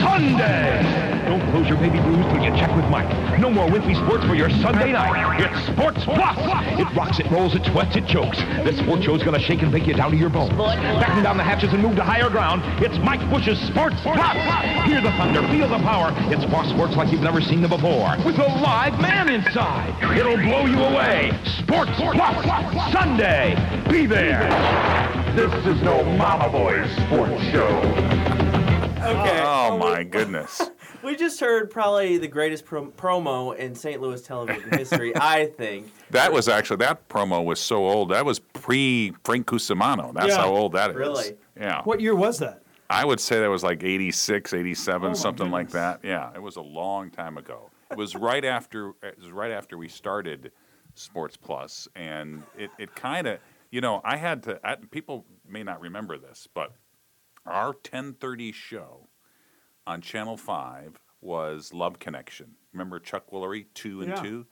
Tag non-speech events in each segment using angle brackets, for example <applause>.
Sunday. Don't close your baby blues till you check with Mike. No more wimpy sports for your Sunday night. It's Sports Plus. It rocks, it rolls, it sweats, it chokes. This sports show's gonna shake and bake you down to your bones. Batten down the hatches and move to higher ground. It's Mike Bush's Sports Plus. Hear the thunder, feel the power. It's boss sports like you've never seen them before. With a live man inside. It'll blow you away. Sports Plus. Sunday. Be there. This is no Mama Boys sports show. Okay. Oh, oh my <laughs> goodness. We just heard probably the greatest prom- promo in St. Louis television <laughs> history, I think. That was actually that promo was so old. That was pre Frank Cusimano. That's Yeah. how old that is. Really? Yeah. What year was that? I would say that was like 86, 87, Oh, my something like that. Yeah, it was a long time ago. It was right after it was right after we started Sports Plus, and it, it kind of you know I had to. I, people may not remember this, but our 10:30 show on Channel Five was Love Connection. Remember Chuck Woolery, two and Yeah. two,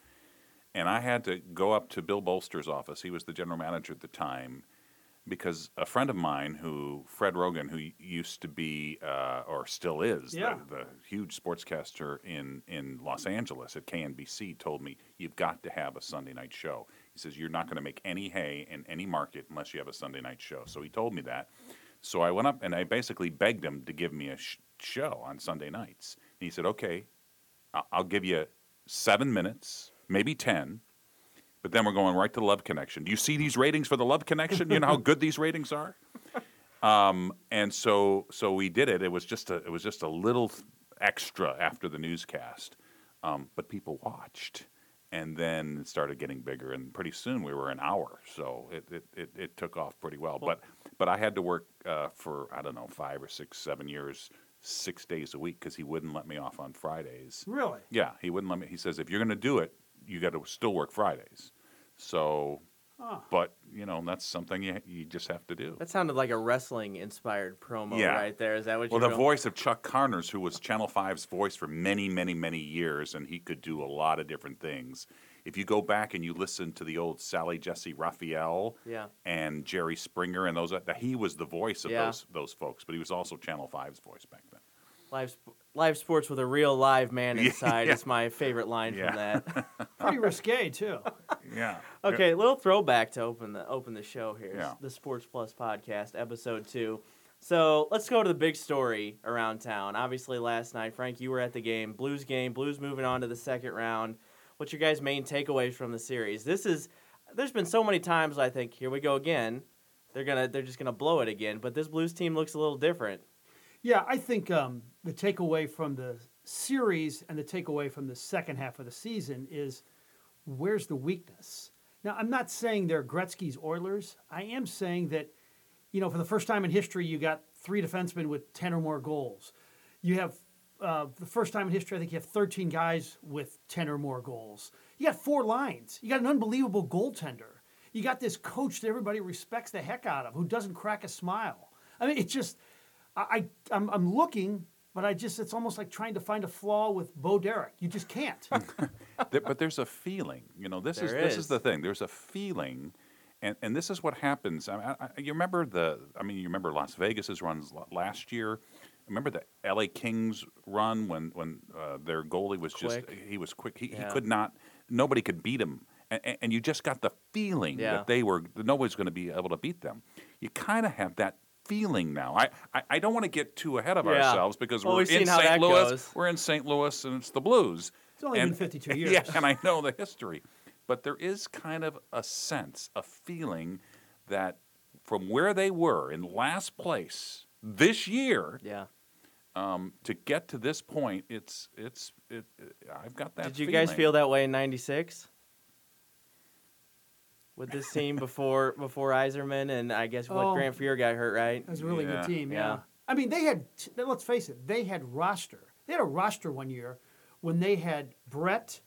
and I had to go up to Bill Bolster's office. He was the general manager at the time because a friend of mine who Fred Roggin, who used to be uh, or still is Yeah. the, the huge sportscaster in in Los Angeles at KNBC, told me you've got to have a Sunday night show. He says you're not going to make any hay in any market unless you have a Sunday night show. So he told me that. So I went up and I basically begged him to give me a sh- show on Sunday nights. And he said, "Okay, I'll give you seven minutes, maybe ten, but then we're going right to the Love Connection. Do you see these ratings for the Love Connection? You know how good these ratings are." <laughs> Um, and so, so we did it. It was just a, it was just a little extra after the newscast, um, but people watched, and then it started getting bigger, and pretty soon we were an hour. So it it, it, it took off pretty well. But but I had to work uh, for I don't know five or six, seven years, six days a week because he wouldn't let me off on Fridays. Really? Yeah, he wouldn't let me. He says if you're going to do it, you got to still work Fridays. So, Ah. but you know that's something you you just have to do. That sounded like a wrestling inspired promo Yeah. right there. Is that what Well, you're the going- voice of Chuck Connors, who was Channel 5's voice for many, many, many years, and he could do a lot of different things. If you go back and you listen to the old Sally Jessy Raphael Yeah. and Jerry Springer and those, that he was the voice of Yeah. those those folks, but he was also Channel 5's voice back then. Live, live sports with a real live man <laughs> inside. yeah. It's my favorite line Yeah. from that. <laughs> Pretty risque too. Yeah. <laughs> Okay, little throwback to open the open the show here. Yeah. The Sports Plus podcast, episode two. So let's go to the big story around town. Obviously, last night, Frank, you were at the game, Blues game. Blues moving on to the second round. What's your guys' main takeaways from the series? This is. There's been so many times I think here we go again. They're gonna they're just gonna blow it again. But this Blues team looks a little different. Yeah, I think um, the takeaway from the series and the takeaway from the second half of the season is where's the weakness? Now, I'm not saying they're Gretzky's Oilers. I am saying that, you know, for the first time in history, you got three defensemen with 10 or more goals. You have, uh, the first time in history, I think you have 13 guys with 10 or more goals. You got four lines. You got an unbelievable goaltender. You got this coach that everybody respects the heck out of who doesn't crack a smile. I mean, it's just, I, I I'm, I'm looking, but I just it's almost like trying to find a flaw with Bo Derek. You just can't. <laughs> But there's a feeling, you know. This is There this is. is the thing. There's a feeling, and and this is what happens. I, I, I- you remember the? I mean, you remember Las Vegas's runs last year. Remember the L.A. Kings run when when uh, their goalie was just he was quick. He, Yeah. he could not. Nobody could beat him, and, and- and you just got the feeling Yeah. that they were nobody's going to be able to beat them. You kind of have that feeling now. I, I, I don't want to get too ahead of Yeah. ourselves because Well, we're in St. Louis. goes. We're in St. Louis, and it's the Blues. It's only been 52 <laughs> years. Yeah, and I know the history. But there is kind of a sense, a feeling that from where they were in last place this year Yeah. Um, to get to this point, it's it's it. it I've got that. Did you guys feel that way in '96 with this team <laughs> before before Yzerman and I guess what Oh. Grant Fuhr got hurt, right? That was a really Yeah. good team. Yeah. Yeah. I mean, they had. Let's face it. They had roster. They had a roster one year when they had Brett,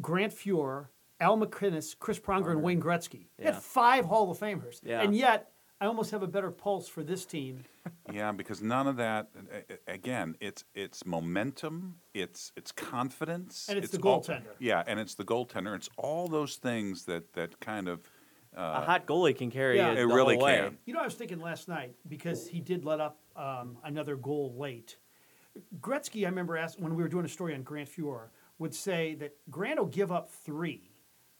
Grant Fuhr, Al MacInnis, Chris Pronger, and Wayne Gretzky. They Yeah. had five Hall of Famers. Yeah. And yet, I almost have a better pulse for this team. <laughs> Yeah, because none of that. a- a- Again, it's it's momentum, it's it's confidence, And it's the all- goaltender. yeah, and it's the goaltender. It's all those things that that kind of. a hot goalie can carry Yeah. it, It the really whole way. can. You know, I was thinking last night because he did let up um, another goal late. Gretzky, I remember asked when we were doing a story on Grant Fuhr, would say that Grant will give up three,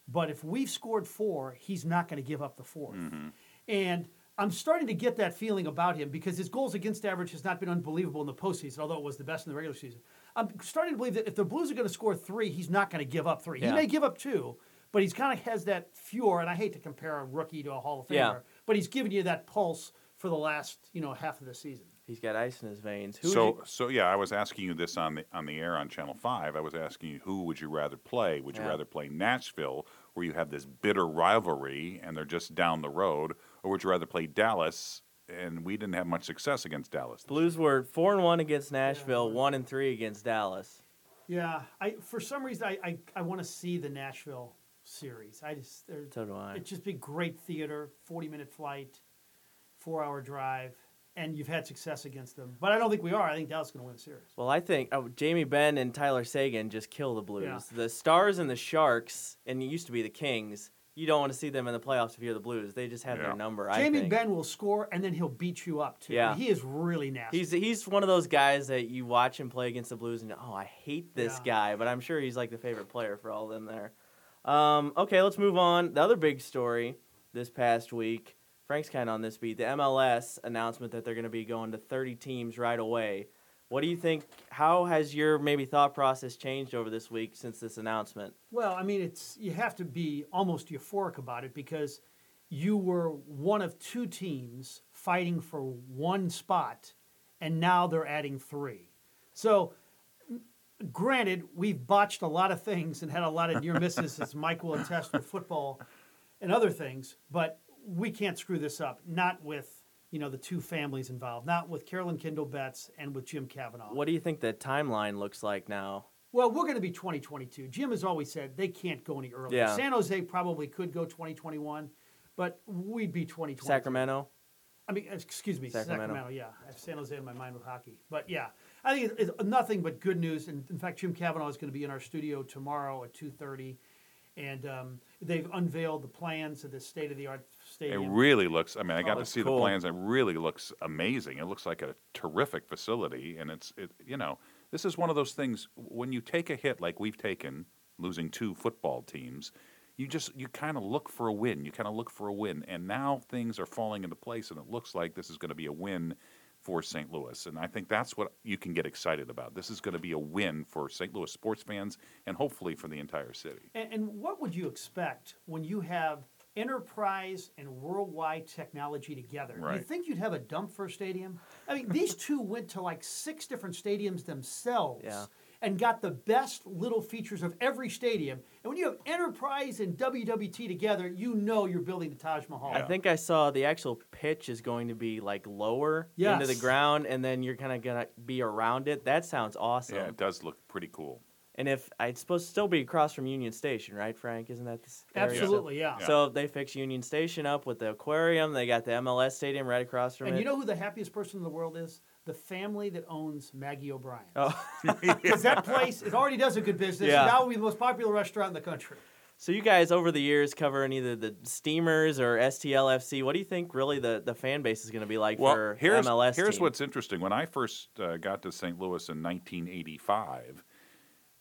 but if we've scored four, he's not going to give up the 4th Mm-hmm. And I'm starting to get that feeling about him because his goals against average has not been unbelievable in the postseason, although it was the best in the regular season. I'm starting to believe that if the Blues are going to score three, he's not going to give up three. Yeah. He may give up two, but he's kind of has that Fuhr, and I hate to compare a rookie to a Hall of Famer, Yeah. but he's giving you that pulse for the last you know half of the season. He's got ice in his veins. Who So, you- so yeah, I was asking you this on the on the air on Channel Five. I was asking you who would you rather play? Would you rather play Nashville, where you have this bitter rivalry and they're just down the road, or would you rather play Dallas? And we didn't have much success against Dallas. Blues were four and one against Nashville, one and three against Dallas. Yeah, I for some reason I I, I want to see the Nashville series. I just So do I. It'd just be great theater, forty minute flight, four hour drive, and you've had success against them. But I don't think we are. I think Dallas is going to win the series. Well, I think oh, Jamie Benn and Tyler Seguin just kill the Blues. Yeah. The Stars and the Sharks, and it used to be the Kings. You don't want to see them in the playoffs if you're the Blues. They just have Yeah. their number. I Jamie think. Benn will score, and then he'll beat you up too. Yeah. he is really nasty. He's he's one of those guys that you watch him play against the Blues and oh I hate this Yeah. guy, but I'm sure he's like the favorite player for all of them there. Um, okay, let's move on. The other big story this past week, Frank's kind of on this beat. The MLS announcement that they're going to be going to 30 teams right away. What do you think? How has your maybe thought process changed over this week since this announcement? Well, I mean, it's you have to be almost euphoric about it because you were one of two teams fighting for one spot, and now they're adding three. So, granted, we've botched a lot of things and had a lot of near misses, as Mike will attest with football and other things, but we can't screw this up. Not with you know the two families involved, not with Carolyn Kindle Betts and with Jim Kavanaugh. What do you think the timeline looks like now? Well, we're going to be 2022. Jim has always said they can't go any earlier. Yeah. San Jose probably could go 2021, but we'd be 2020. Sacramento? I mean, excuse me, Sacramento. Sacramento. yeah, I have San Jose in my mind with hockey, but yeah, I think it's, it's nothing but good news. And in fact, Jim Kavanaugh is going to be in our studio tomorrow at 2:30, and um, they've unveiled the plans of this state-of-the-art stadium. It really looks. I mean, I got to see cool. the plans. It really looks amazing. It looks like a terrific facility, and it's it. You know, this is one of those things when you take a hit like we've taken, losing two football teams. You just you kind of look for a win. You kind of look for a win, and now things are falling into place, and it looks like this is going to be a win for St. Louis. And I think that's what you can get excited about. This is going to be a win for St. Louis sports fans, and hopefully for the entire city. And, and what would you expect when you have enterprise and worldwide technology together? Do you think you'd have a dump for a stadium? I mean, these two went to like six different stadiums themselves Yeah. And got the best little features of every stadium. And when you have enterprise and WWT together, you know you're building the Taj Mahal. I think I saw the actual pitch is going to be like lower into the ground, and then you're kind of gonna be around it. That sounds awesome. Yeah, it does look pretty cool. And if it's supposed to still be across from Union Station, right, Frank? Isn't that this area? Absolutely, yeah. So they fix Union Station up with the aquarium. They got the MLS stadium right across from And it. you know who the happiest person in the world is? The family that owns Maggie O'Brien. oh. <laughs> Because that place, it already does a good business. Yeah. Now it'll be the most popular restaurant in the country. so you guys over the years covering either the Steamers or STLFC. What do you think really the, the fan base is going to be like Well, for here's MLS? here's team? what's interesting. When I first uh, got to St. Louis in 1985,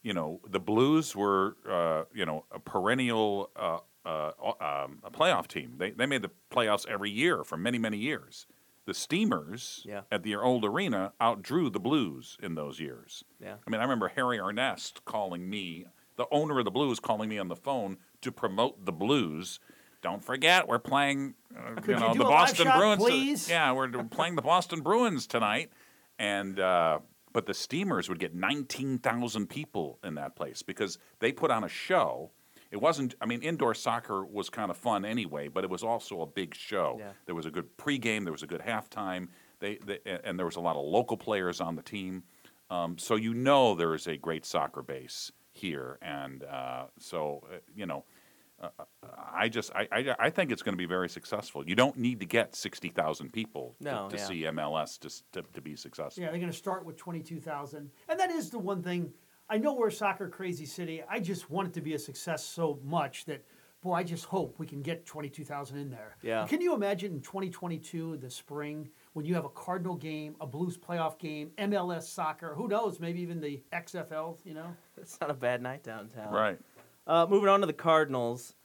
you know, the Blues were, uh, you know, a perennial uh, uh, um, a playoff team. They they made the playoffs every year for many many years. The Steamers Yeah. at the old arena outdrew the Blues in those years. Yeah. I mean, I remember Harry Ornest calling me, the owner of the Blues, calling me on the phone to promote the Blues. Don't forget, we're playing, uh, you you know, do the Boston shot, Bruins. please? Yeah, we're playing the Boston Bruins tonight, and uh, but the Steamers would get nineteen thousand people in that place because they put on a show. It wasn't. I mean, indoor soccer was kind of fun anyway, but it was also a big show. Yeah. There was a good pregame. There was a good halftime. They, they and there was a lot of local players on the team. Um, so you know there is a great soccer base here, and uh, so uh, you know. Uh, I just I, I, I think it's going to be very successful. You don't need to get sixty thousand people to, No, to yeah. see MLS to, to to be successful. Yeah, they're going to start with 22,000. And that is the one thing. I know we're a soccer crazy city. I just want it to be a success so much that, boy, I just hope we can get 22,000 in there. Yeah. Can you imagine in 2022, the spring, when you have a Cardinal game, a Blues playoff game, MLS soccer, who knows, maybe even the XFL, you know? It's not a bad night downtown. Right. Uh, moving on to the Cardinals.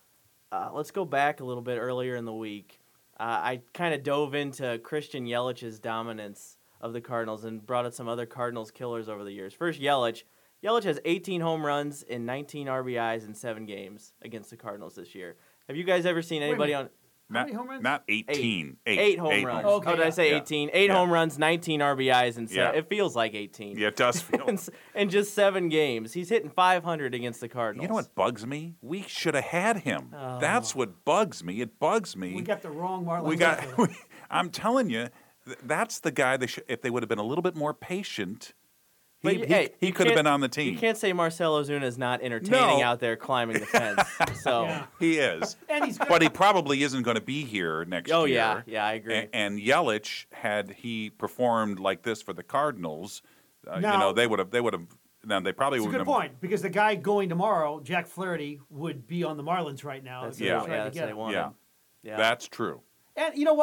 Uh, let's go back a little bit earlier in the week. Uh, I kind of dove into Christian Yelich's dominance of the Cardinals and brought up some other Cardinals killers over the years. First, Yelich. Yelich has 18 home runs and 19 RBIs in seven games against the Cardinals this year. Have you guys ever seen anybody on How Not, many home runs? not 18. Eight. eight home runs? runs. Oh, okay, oh, did I yeah. say Yeah. 18? Eight Yeah. home runs, 19 RBIs, and seven. Yeah. It feels like 18. Yeah, it does feel. <laughs> in, s- just seven games, he's hitting 500 against the Cardinals. You know what bugs me? We should have had him. Oh. That's what bugs me. It bugs me. We got the wrong Marlon. We got. Mazzarri. <laughs> I'm telling you, that's the guy. They should. If they would have been a little bit more patient, he, But he, hey, he you could have been on the team. You can't say Marcell Ozuna is not entertaining No. out there climbing the <laughs> fence. So, Yeah. He is, <laughs> and he's but he probably isn't going to be here next oh year. yeah, yeah, I agree. A- And, Yelich, had he performed like this for the Cardinals, uh, you Now- know, they would have. They would have. Now they probably It's a would good have. point because the guy going tomorrow, Jack Flaherty, would be on the Marlins right now. that's if they Yeah. were what, trying yeah, to that's get what they him. wanted. Yeah, Yeah. that's true. And you know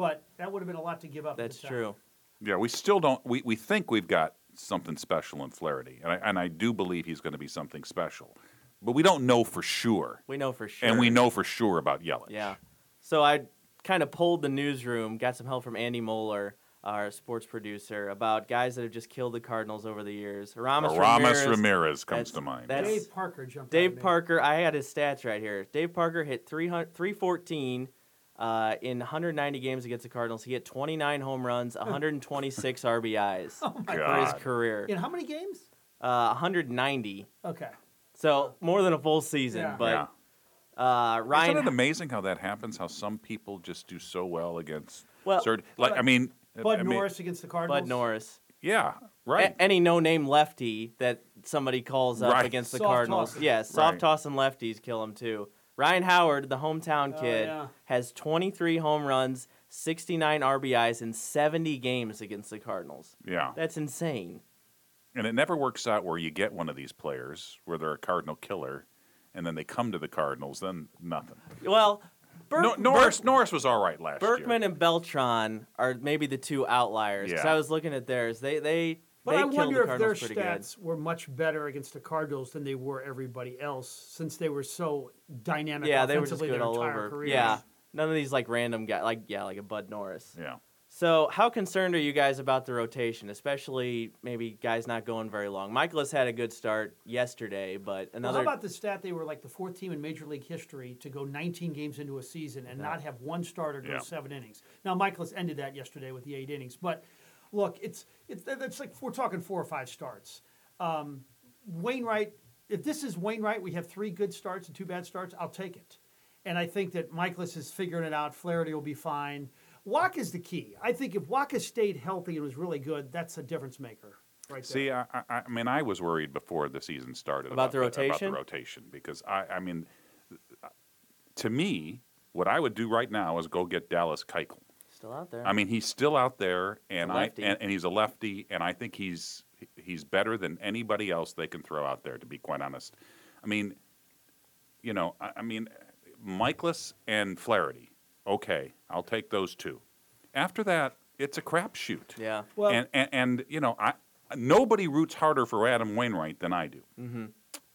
what? I'm not saying that's the wrong thing. I'd rather have Christian Yelich than Jack Flaherty. I'll be honest with you. yeah, But that would have been a lot to give up. that's true. Yeah, we still don't. We, we think we've got something special in Flaherty, and I, and I do believe he's going to be something special, but we don't know for sure, We know for sure. and we know for sure about Yelich. Yeah. So I kind of pulled the newsroom, got some help from Andy Moeller, our sports producer, about guys that have just killed the Cardinals over the years. Aramis Aramis Ramirez. Ramirez comes that's- to mind. that's- Dave Parker jumped. out at Dave me. Parker, I had his stats right here. Dave Parker hit 300 314 uh, in 190 games against the Cardinals. He hit 29 home runs, 126 RBIs <laughs> Oh my for God. his career. In how many games? Uh, 190. Okay. So more than a full season. Yeah. But yeah. uh, Ryan, Isn't it amazing how that happens? How some people just do so well against Well, certain. Like I mean, Bud I mean, Norris against the Cardinals. Bud Norris. Yeah, A- right. any no-name lefty that somebody calls up Right. against the Soft Cardinals. tossing. Yeah, soft Right. tossing lefties kill him too. Ryan Howard, the hometown Oh, kid, yeah. has 23 home runs, 69 RBIs in 70 games against the Cardinals. yeah, That's insane. and it never works out where you get one of these players where they're a Cardinal killer, and then they come to the Cardinals, then nothing. Well, Berk, No, Norris Berk- Norris was all right last Berkman year. Berkman and Beltran are maybe the two outliers. 'cause Yeah. I was looking at theirs. They they But they I wonder the if their Cardinals pretty good. stats were much better against the Cardinals than they were everybody else, since they were so dynamic. Yeah, they were just good all over. careers. Yeah, none of these like random guys, like yeah, like a Bud Norris. Yeah. So, how concerned are you guys about the rotation, especially maybe guys not going very long? Mikolas had a good start yesterday, but Well, another. how about the stat they were like the fourth team in Major League history to go 19 games into a season and not have one starter go Yeah. seven innings? Now, Mikolas ended that yesterday with the eight innings, but look, it's it's it's like we're talking four or five starts. Um, Wainwright, if this is Wainwright, we have three good starts and two bad starts. I'll take it, and I think that Mikolas is figuring it out. Flaherty will be fine. Wacha's the key. I think if Wacha stayed healthy and was really good, that's a difference maker. Right there. See, I, I, I mean, I was worried before the season started About the rotation, about rotation? the rotation because I, I mean, to me, what I would do right now is go get Dallas Keuchel. Still out there. I mean, he's still out there, and A I lefty. and, and he's a lefty, and I think he's he's better than anybody else they can throw out there. To be quite honest, I mean, you know, I, I mean, Mikolas and Flaherty. Okay, I'll take those two. After that, it's a crapshoot. yeah. well, and, and and you know, I nobody roots harder for Adam Wainwright than I do. Mm-hmm.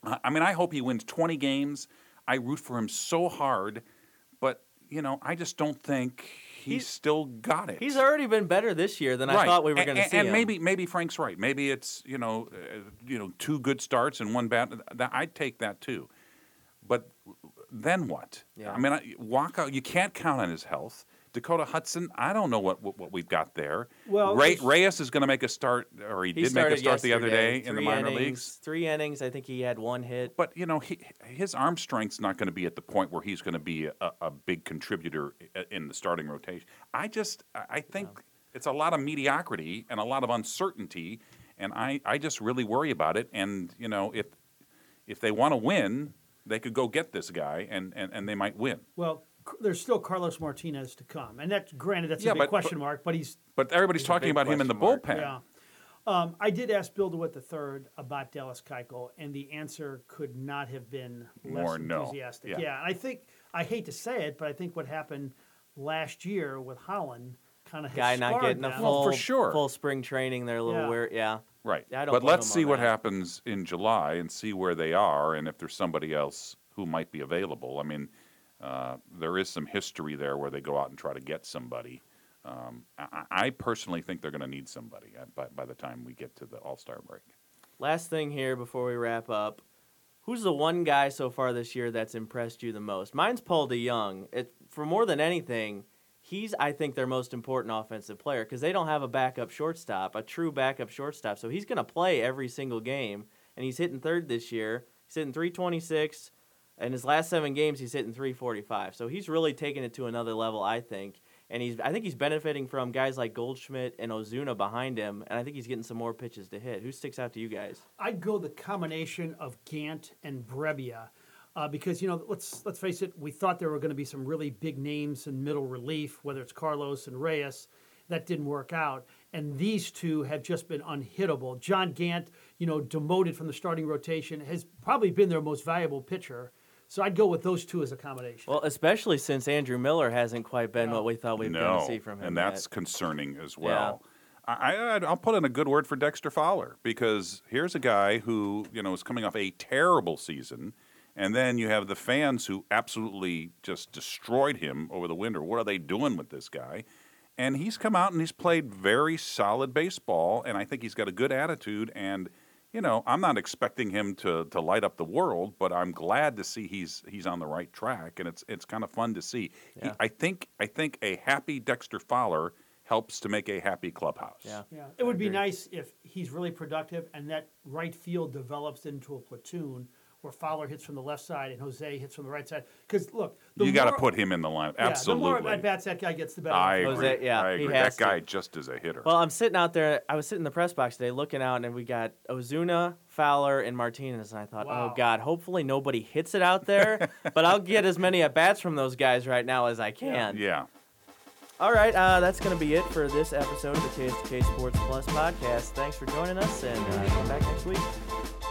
I, I mean, I hope he wins twenty games. I root for him so hard, but you know, I just don't think he's, He's- still got it. He's already been better this year than I thought we were going to see and him. maybe maybe Frank's right. Maybe it's you know uh, you know two good starts and one bad. That, I'd take that too. But then what? Yeah. I mean, I, Wacha, you can't count on his health. Dakota Hudson, I don't know what what, what we've got there. Well, Ray, Reyes is going to make a start, or he, he did make a start the other day in the minor innings, leagues. Three innings. I think he had one hit. But you know, he, his arm strength's not going to be at the point where he's going to be a, a big contributor in the starting rotation. I just, I think it's a lot of mediocrity and a lot of uncertainty, and I, I just really worry about it. And you know, if if they want to win, they could go get this guy, and, and, and they might win. Well, there's still Carlos Martinez to come, and that granted that's Yeah, a big but- question mark, but he's But everybody's He's talking about him in the question mark. bullpen. yeah. Um, I did ask Bill DeWitt III about Dallas Keuchel, and the answer could not have been less More no. enthusiastic. Yeah. Yeah. and I think I hate to say it, but I think what happened last year with Holland kind of Guy not getting a them. full for sure. full spring training. They're a little Yeah. weird. Yeah. Right. Yeah, I don't but let's see what that. happens in July and see where they are and if there's somebody else who might be available. I mean, uh, there is some history there where they go out and try to get somebody. Um, I, I personally think they're going to need somebody by, by the time we get to the All Star break. Last thing here before we wrap up. Who's the one guy so far this year that's impressed you the most? Mine's Paul DeJong. It for more than anything, he's I think their most important offensive player because they don't have a backup shortstop, a true backup shortstop. So he's going to play every single game, and he's hitting third this year. He's hitting 326. In his last seven games, he's hitting 345. So he's really taken it to another level, I think. And he's I think he's benefiting from guys like Goldschmidt and Ozuna behind him, and I think he's getting some more pitches to hit. Who sticks out to you guys? I'd go the combination of Gant and Brebbia. Uh, because you know, let's let's face it, we thought there were going to be some really big names in middle relief, whether it's Carlos and Reyes. That didn't work out, and these two have just been unhittable. John Gant, you know, demoted from the starting rotation, has probably been their most valuable pitcher. So I'd go with those two as a combination. Well, especially since Andrew Miller hasn't quite been No. what we thought we were no, going to see from him. and yet. that's concerning as well. I, I, I'll put in a good word for Dexter Fowler because here's a guy who you know is coming off a terrible season, and then you have the fans who absolutely just destroyed him over the winter. What are they doing with this guy? And he's come out and he's played very solid baseball, and I think he's got a good attitude. And you know, I'm not expecting him to to light up the world, but I'm glad to see he's he's on the right track, and it's it's kind of fun to see. He, I think I think a happy Dexter Fowler helps to make a happy clubhouse. yeah. Yeah, it would be nice if he's really productive and that right field develops into a platoon where Fowler hits from the left side and Jose hits from the right side. Because look, the you got to put him in the lineup. yeah, Absolutely. the more at bats that guy gets, the better. I agree. Jose- yeah, I agree. has That guy to. just is a hitter. Well, I'm sitting out there. I was sitting in the press box today looking out, and we got Ozuna, Fowler, and Martinez. And I thought, Wow. oh, God, hopefully nobody hits it out there. <laughs> but I'll get as many at bats from those guys right now as I can. yeah. All right, uh, that's going to be it for this episode of the KSK Sports Plus podcast. Thanks for joining us, and uh, come back next week.